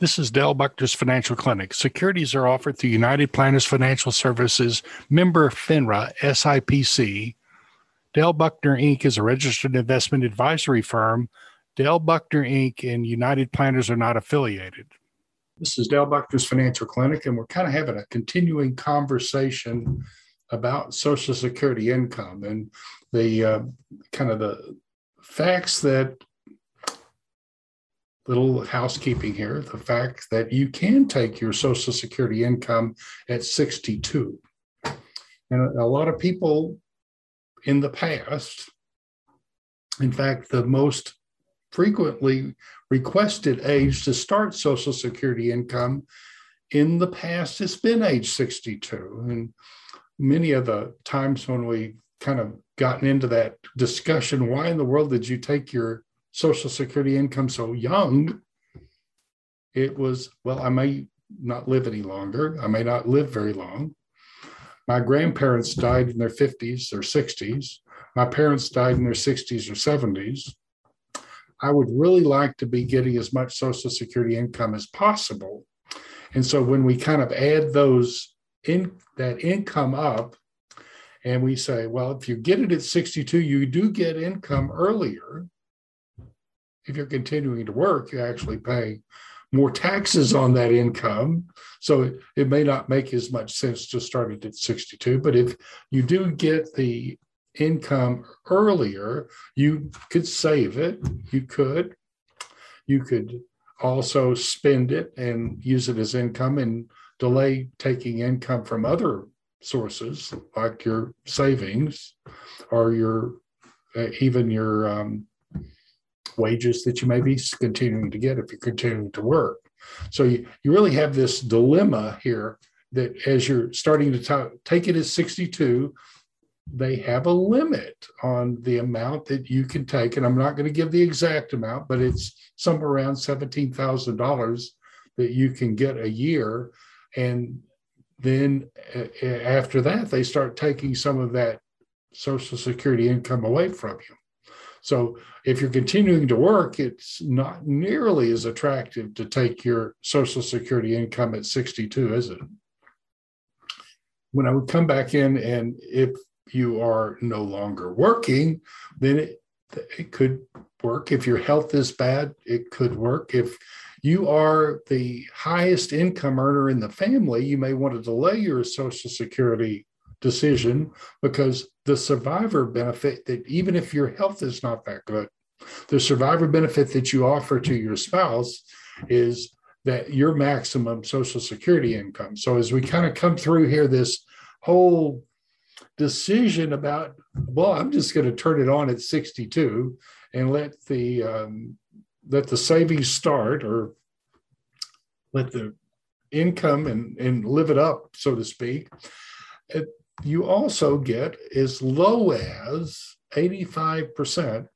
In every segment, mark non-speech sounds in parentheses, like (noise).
This is Dale Buckner's Financial Clinic. Securities are offered through United Planners Financial Services, member FINRA, SIPC. Dale Buckner Inc. is a registered investment advisory firm. Dale Buckner Inc. and United Planners are not affiliated. This is Dale Buckner's Financial Clinic, and we're kind of having a continuing conversation about Social Security income and the uh, kind of the facts that little housekeeping here the fact that you can take your Social Security income at 62. And a lot of people in the past, in fact, the most frequently requested age to start Social Security income in the past has been age 62. And many of the times when we kind of gotten into that discussion, why in the world did you take your Social Security income so young, it was, well, I may not live any longer. I may not live very long. My grandparents died in their 50s or 60s. My parents died in their 60s or 70s. I would really like to be getting as much Social Security income as possible. And so when we kind of add those in that income up, and we say, well, if you get it at 62, you do get income earlier if you're continuing to work, you actually pay more taxes on that income. So it, it may not make as much sense to start it at 62. But if you do get the income earlier, you could save it. You could. You could also spend it and use it as income and delay taking income from other sources like your savings or your uh, even your um, wages that you may be continuing to get if you're continuing to work. So you, you really have this dilemma here that as you're starting to t- take it as 62, they have a limit on the amount that you can take. And I'm not going to give the exact amount, but it's somewhere around $17,000 that you can get a year. And then uh, after that, they start taking some of that Social Security income away from you. So if you're continuing to work, it's not nearly as attractive to take your Social Security income at 62, is it? When I would come back in, and if you are no longer working, then it, it could work. If your health is bad, it could work. If you are the highest income earner in the family, you may want to delay your Social Security decision because the survivor benefit that even if your health is not that good, the survivor benefit that you offer to your spouse is that your maximum social security income. So as we kind of come through here, this whole decision about, well, I'm just going to turn it on at 62 and let the um, let the savings start or let the income and, and live it up, so to speak. It, you also get as low as 85%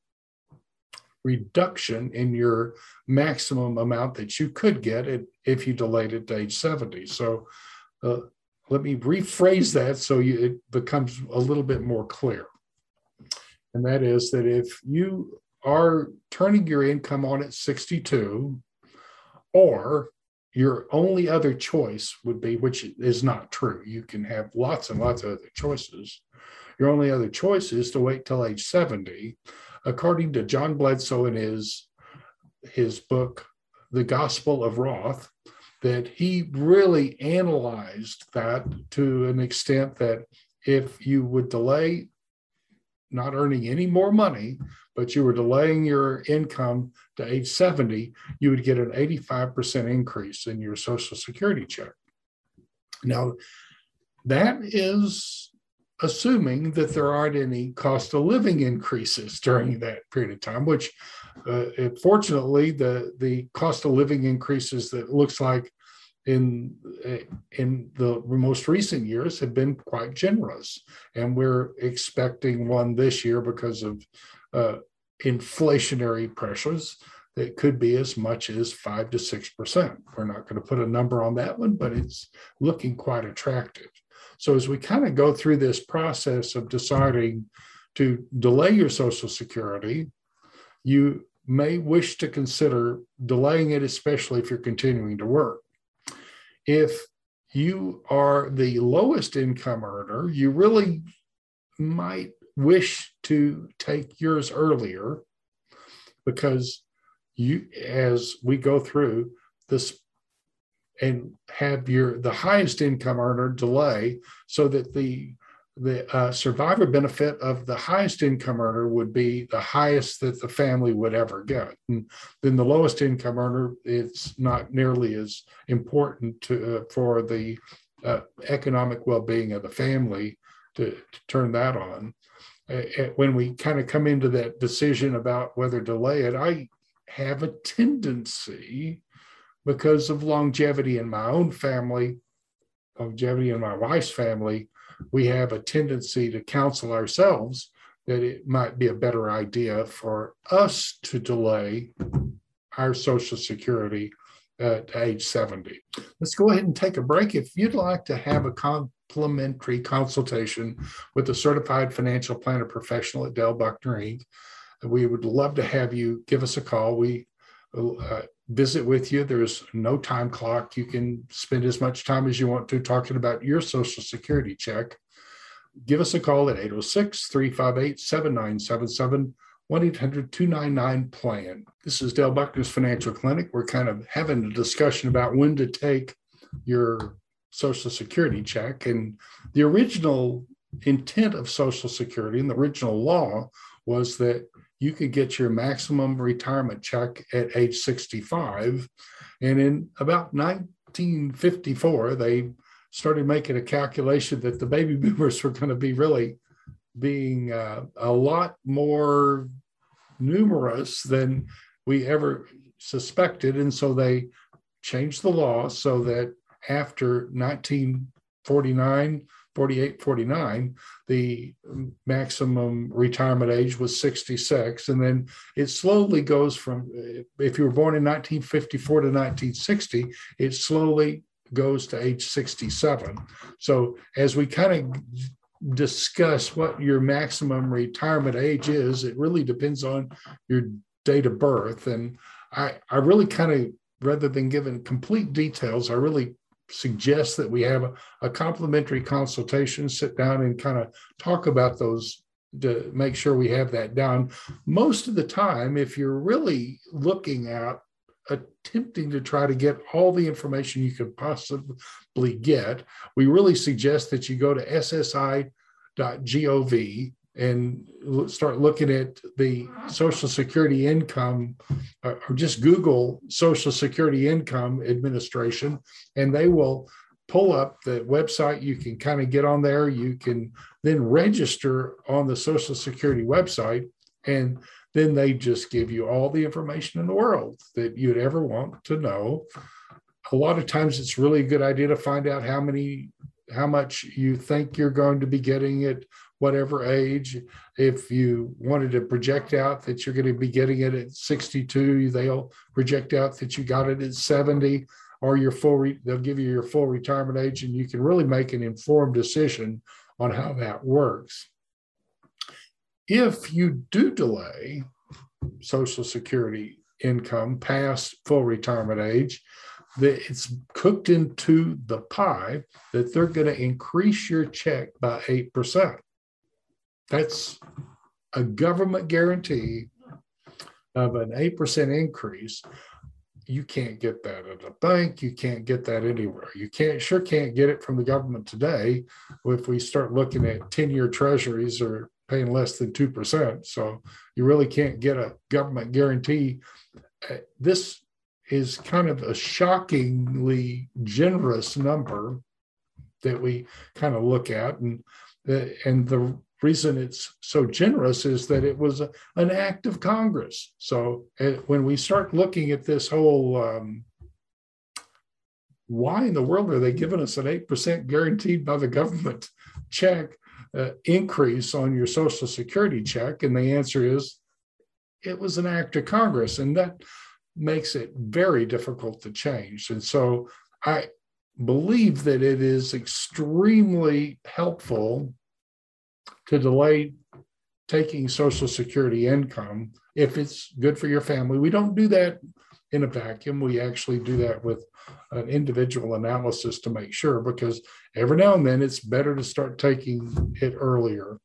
reduction in your maximum amount that you could get if you delayed it to age 70. So uh, let me rephrase that so you, it becomes a little bit more clear. And that is that if you are turning your income on at 62 or your only other choice would be, which is not true. You can have lots and lots of other choices. Your only other choice is to wait till age 70. According to John Bledsoe in his, his book, The Gospel of Roth, that he really analyzed that to an extent that if you would delay not earning any more money, but you were delaying your income to age 70, you would get an 85% increase in your Social Security check. Now, that is assuming that there aren't any cost of living increases during that period of time, which uh, fortunately, the, the cost of living increases that looks like in in the most recent years have been quite generous, and we're expecting one this year because of uh, inflationary pressures that could be as much as five to six percent. We're not going to put a number on that one, but it's looking quite attractive. So as we kind of go through this process of deciding to delay your Social Security, you may wish to consider delaying it, especially if you're continuing to work. If you are the lowest income earner, you really might wish to take yours earlier because you as we go through this and have your the highest income earner delay so that the the uh, survivor benefit of the highest income earner would be the highest that the family would ever get. And then the lowest income earner, it's not nearly as important to, uh, for the uh, economic well-being of the family to, to turn that on. When we kind of come into that decision about whether to delay it, I have a tendency because of longevity in my own family, longevity in my wife's family, we have a tendency to counsel ourselves that it might be a better idea for us to delay our Social Security at age 70. Let's go ahead and take a break. If you'd like to have a complimentary consultation with a certified financial planner professional at Dale Buckner Inc., we would love to have you give us a call. We uh, visit with you. There's no time clock. You can spend as much time as you want to talking about your Social Security check. Give us a call at 806 358 7977. 1 800 299 PLAN. This is Dale Buckner's Financial Clinic. We're kind of having a discussion about when to take your Social Security check. And the original intent of Social Security and the original law was that you could get your maximum retirement check at age 65. And in about 1954, they started making a calculation that the baby boomers were going to be really being uh, a lot more numerous than we ever suspected. And so they changed the law so that after 1949, 48, 49, the maximum retirement age was 66. And then it slowly goes from, if you were born in 1954 to 1960, it slowly goes to age 67. So as we kind of discuss what your maximum retirement age is, it really depends on your date of birth. And I, I really kind of, rather than giving complete details, I really suggest that we have a, a complimentary consultation, sit down and kind of talk about those to make sure we have that down. Most of the time, if you're really looking at attempting to try to get all the information you could possibly get, we really suggest that you go to ssi.gov and start looking at the Social Security income, uh, or just Google Social Security Income Administration, and they will pull up the website. You can kind of get on there. You can then register on the Social Security website, and then they just give you all the information in the world that you'd ever want to know. A lot of times, it's really a good idea to find out how many, how much you think you're going to be getting at whatever age. If you wanted to project out that you're going to be getting it at 62, they'll project out that you got it at 70 or your full, re- they'll give you your full retirement age, and you can really make an informed decision on how that works. If you do delay Social Security income past full retirement age, that it's cooked into the pie that they're going to increase your check by 8%. That's a government guarantee of an 8% increase. You can't get that at a bank. You can't get that anywhere. You can't sure can't get it from the government today. If we start looking at 10-year treasuries or paying less than 2%. So you really can't get a government guarantee. Uh, this is kind of a shockingly generous number that we kind of look at. And, uh, and the reason it's so generous is that it was an act of Congress. So uh, when we start looking at this whole, um, why in the world are they giving us an 8% guaranteed by the government (laughs) check? Uh, increase on your Social Security check? And the answer is it was an act of Congress, and that makes it very difficult to change. And so I believe that it is extremely helpful to delay taking Social Security income if it's good for your family. We don't do that in a vacuum. We actually do that with an individual analysis to make sure because every now and then it's better to start taking it earlier.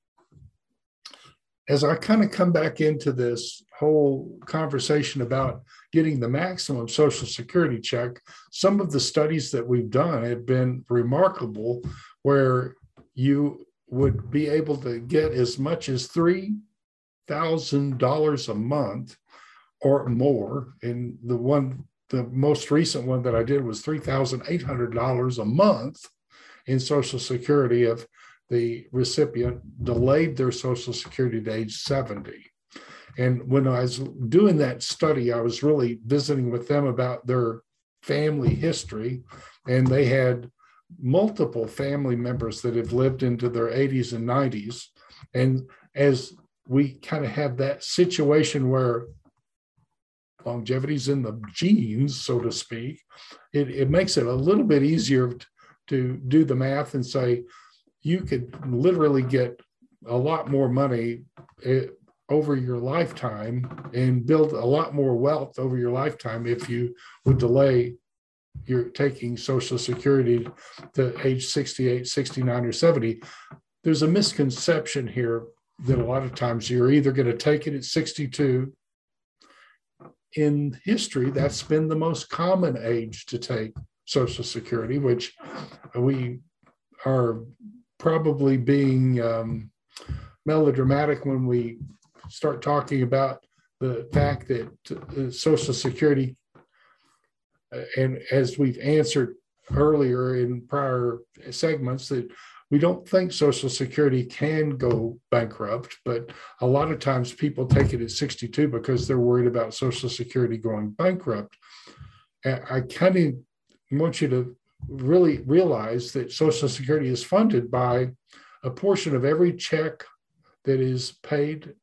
As I kind of come back into this whole conversation about getting the maximum Social Security check, some of the studies that we've done have been remarkable where you would be able to get as much as $3,000 a month or more. And the one, the most recent one that I did was $3,800 a month in Social Security if the recipient delayed their Social Security to age 70. And when I was doing that study, I was really visiting with them about their family history, and they had multiple family members that have lived into their 80s and 90s. And as we kind of have that situation where longevity's in the genes, so to speak, it, it makes it a little bit easier to, do the math and say you could literally get a lot more money eh, over your lifetime and build a lot more wealth over your lifetime if you would delay you're taking Social Security to age 68, 69, or 70, there's a misconception here that a lot of times you're either going to take it at 62. In history, that's been the most common age to take Social Security, which we are probably being um, melodramatic when we start talking about the fact that uh, Social Security and as we've answered earlier in prior segments, that we don't think Social Security can go bankrupt, but a lot of times people take it at 62 because they're worried about Social Security going bankrupt. I kind of want you to really realize that Social Security is funded by a portion of every check that is paid,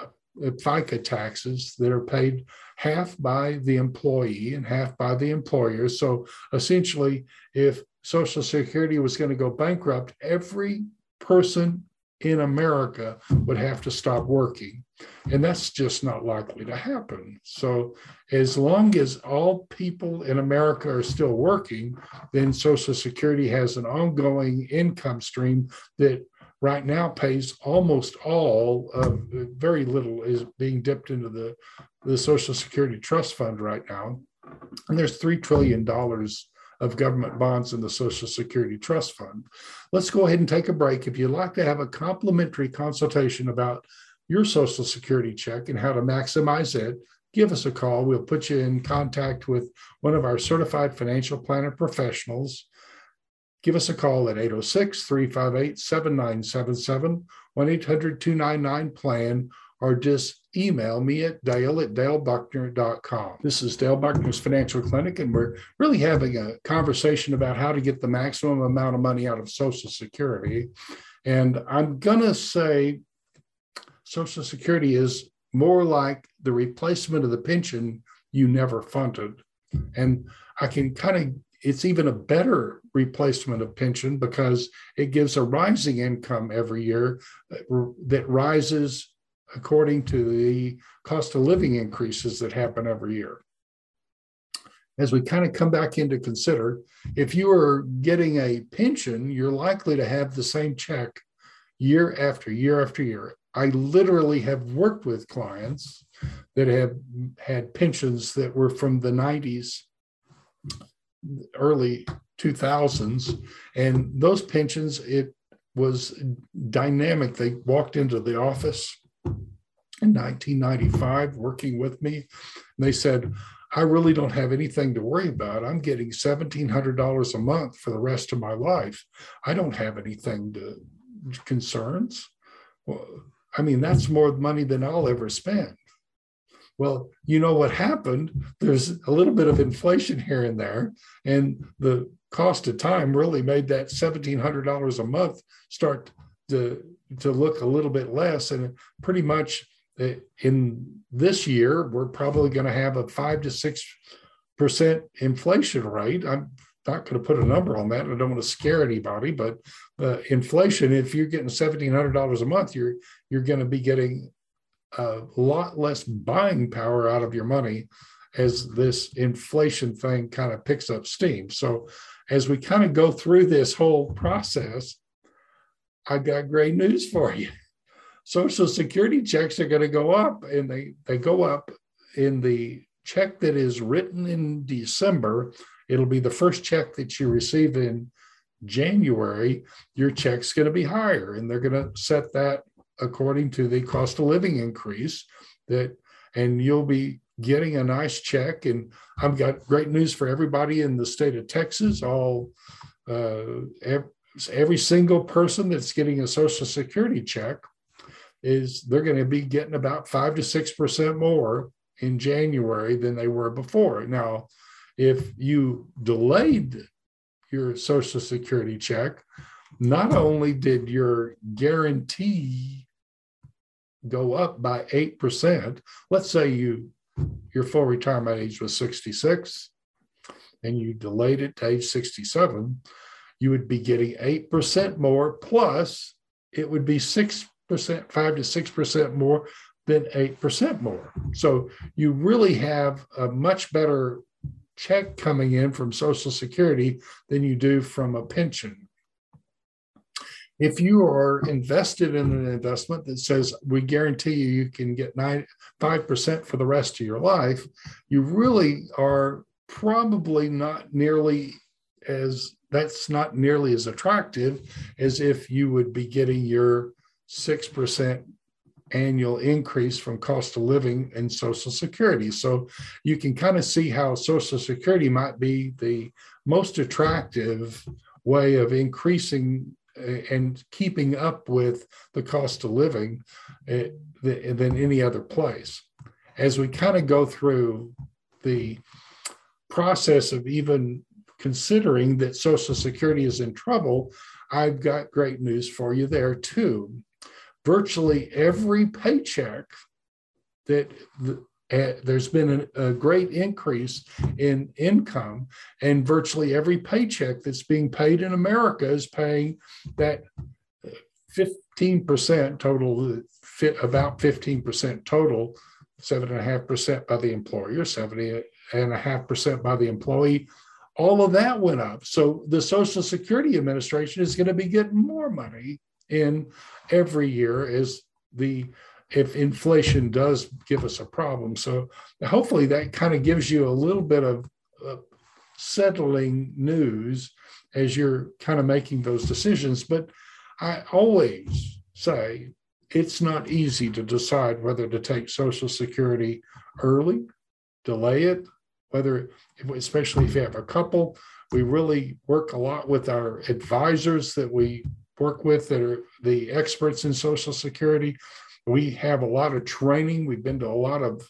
uh, FICA taxes that are paid half by the employee and half by the employer. So essentially, if Social Security was going to go bankrupt, every person in America would have to stop working. And that's just not likely to happen. So, as long as all people in America are still working, then Social Security has an ongoing income stream that right now pays almost all of very little is being dipped into the the Social Security Trust Fund right now. And there's $3 trillion of government bonds in the Social Security Trust Fund. Let's go ahead and take a break. If you'd like to have a complimentary consultation about your Social Security check and how to maximize it, give us a call. We'll put you in contact with one of our certified financial planner professionals. Give us a call at 806 358 7977, 1 800 299 PLAN, or just email me at dale at dalebuckner.com. This is Dale Buckner's Financial Clinic, and we're really having a conversation about how to get the maximum amount of money out of Social Security. And I'm going to say Social Security is more like the replacement of the pension you never funded. And I can kind of, it's even a better replacement of pension because it gives a rising income every year uh, that rises according to the cost of living increases that happen every year. As we kind of come back into consider, if you are getting a pension, you're likely to have the same check year after year after year. I literally have worked with clients that have had pensions that were from the 90s, early 2000s, and those pensions, it was dynamic. They walked into the office in 1995 working with me. And they said, I really don't have anything to worry about. I'm getting $1,700 a month for the rest of my life. I don't have anything to concerns. Well, I mean, that's more money than I'll ever spend. Well, you know what happened? There's a little bit of inflation here and there, and the cost of time really made that $1,700 a month start to, to look a little bit less. And pretty much in this year, we're probably going to have a five to six percent inflation rate. I'm not going to put a number on that. I don't want to scare anybody, but uh, inflation, if you're getting $1,700 a month, you're, you're going to be getting a lot less buying power out of your money as this inflation thing kind of picks up steam. So, as we kind of go through this whole process, I got great news for you. Social Security checks are going to go up, and they, they go up in the check that is written in December. It'll be the first check that you receive in January. Your check's going to be higher, and they're going to set that according to the cost of living increase that and you'll be getting a nice check and i've got great news for everybody in the state of texas all uh, every, every single person that's getting a social security check is they're going to be getting about five to six percent more in january than they were before. Now if you delayed your social security check not only did your guarantee go up by 8%, let's say you your full retirement age was 66 and you delayed it to age 67, you would be getting 8% more plus it would be 6%, 5 to 6% more than 8% more. So you really have a much better check coming in from Social Security than you do from a pension if you are invested in an investment that says we guarantee you you can get nine five percent for the rest of your life, you really are probably not nearly as that's not nearly as attractive as if you would be getting your six percent annual increase from cost of living and social security so you can kind of see how social security might be the most attractive way of increasing and keeping up with the cost of living uh, than any other place. As we kind of go through the process of even considering that Social Security is in trouble, I've got great news for you there too. Virtually every paycheck that uh, there's been a, a, great increase in income, and virtually every paycheck that's being paid in America is paying that 15% total, fit about 15% total, 7.5% by the employer, 70.5% by the employee. All of that went up. So the Social Security Administration is going to be getting more money in every year as the if inflation does give us a problem. So hopefully that kind of gives you a little bit of uh, settling news as you're kind of making those decisions. But I always say it's not easy to decide whether to take Social Security early, delay it, whether, especially if you have a couple. We really work a lot with our advisors that we work with that are the experts in Social Security we have a lot of training. We've been to a lot of,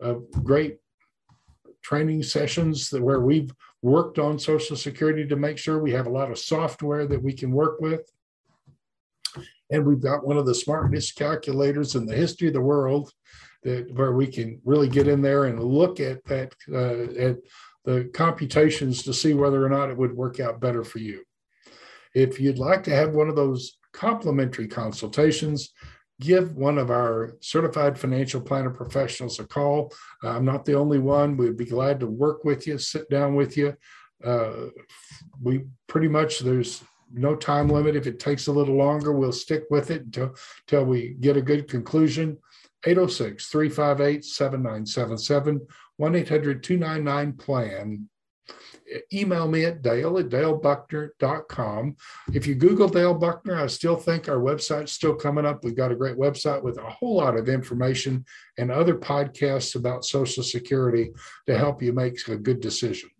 of great training sessions that, where we've worked on Social Security to make sure we have a lot of software that we can work with. And we've got one of the smartest calculators in the history of the world that where we can really get in there and look at that uh, at the computations to see whether or not it would work out better for you. If you'd like to have one of those complimentary consultations, give one of our certified financial planner professionals a call. Uh, I'm not the only one. We'd be glad to work with you, sit down with you. Uh, we pretty much, there's no time limit. If it takes a little longer, we'll stick with it until, until we get a good conclusion. 806 358 7977 1 800 299 PLAN email me at dale at dalebuckner.com. If you Google Dale Buckner, I still think our website's still coming up. We've got a great website with a whole lot of information and other podcasts about Social Security to help you make a good decision.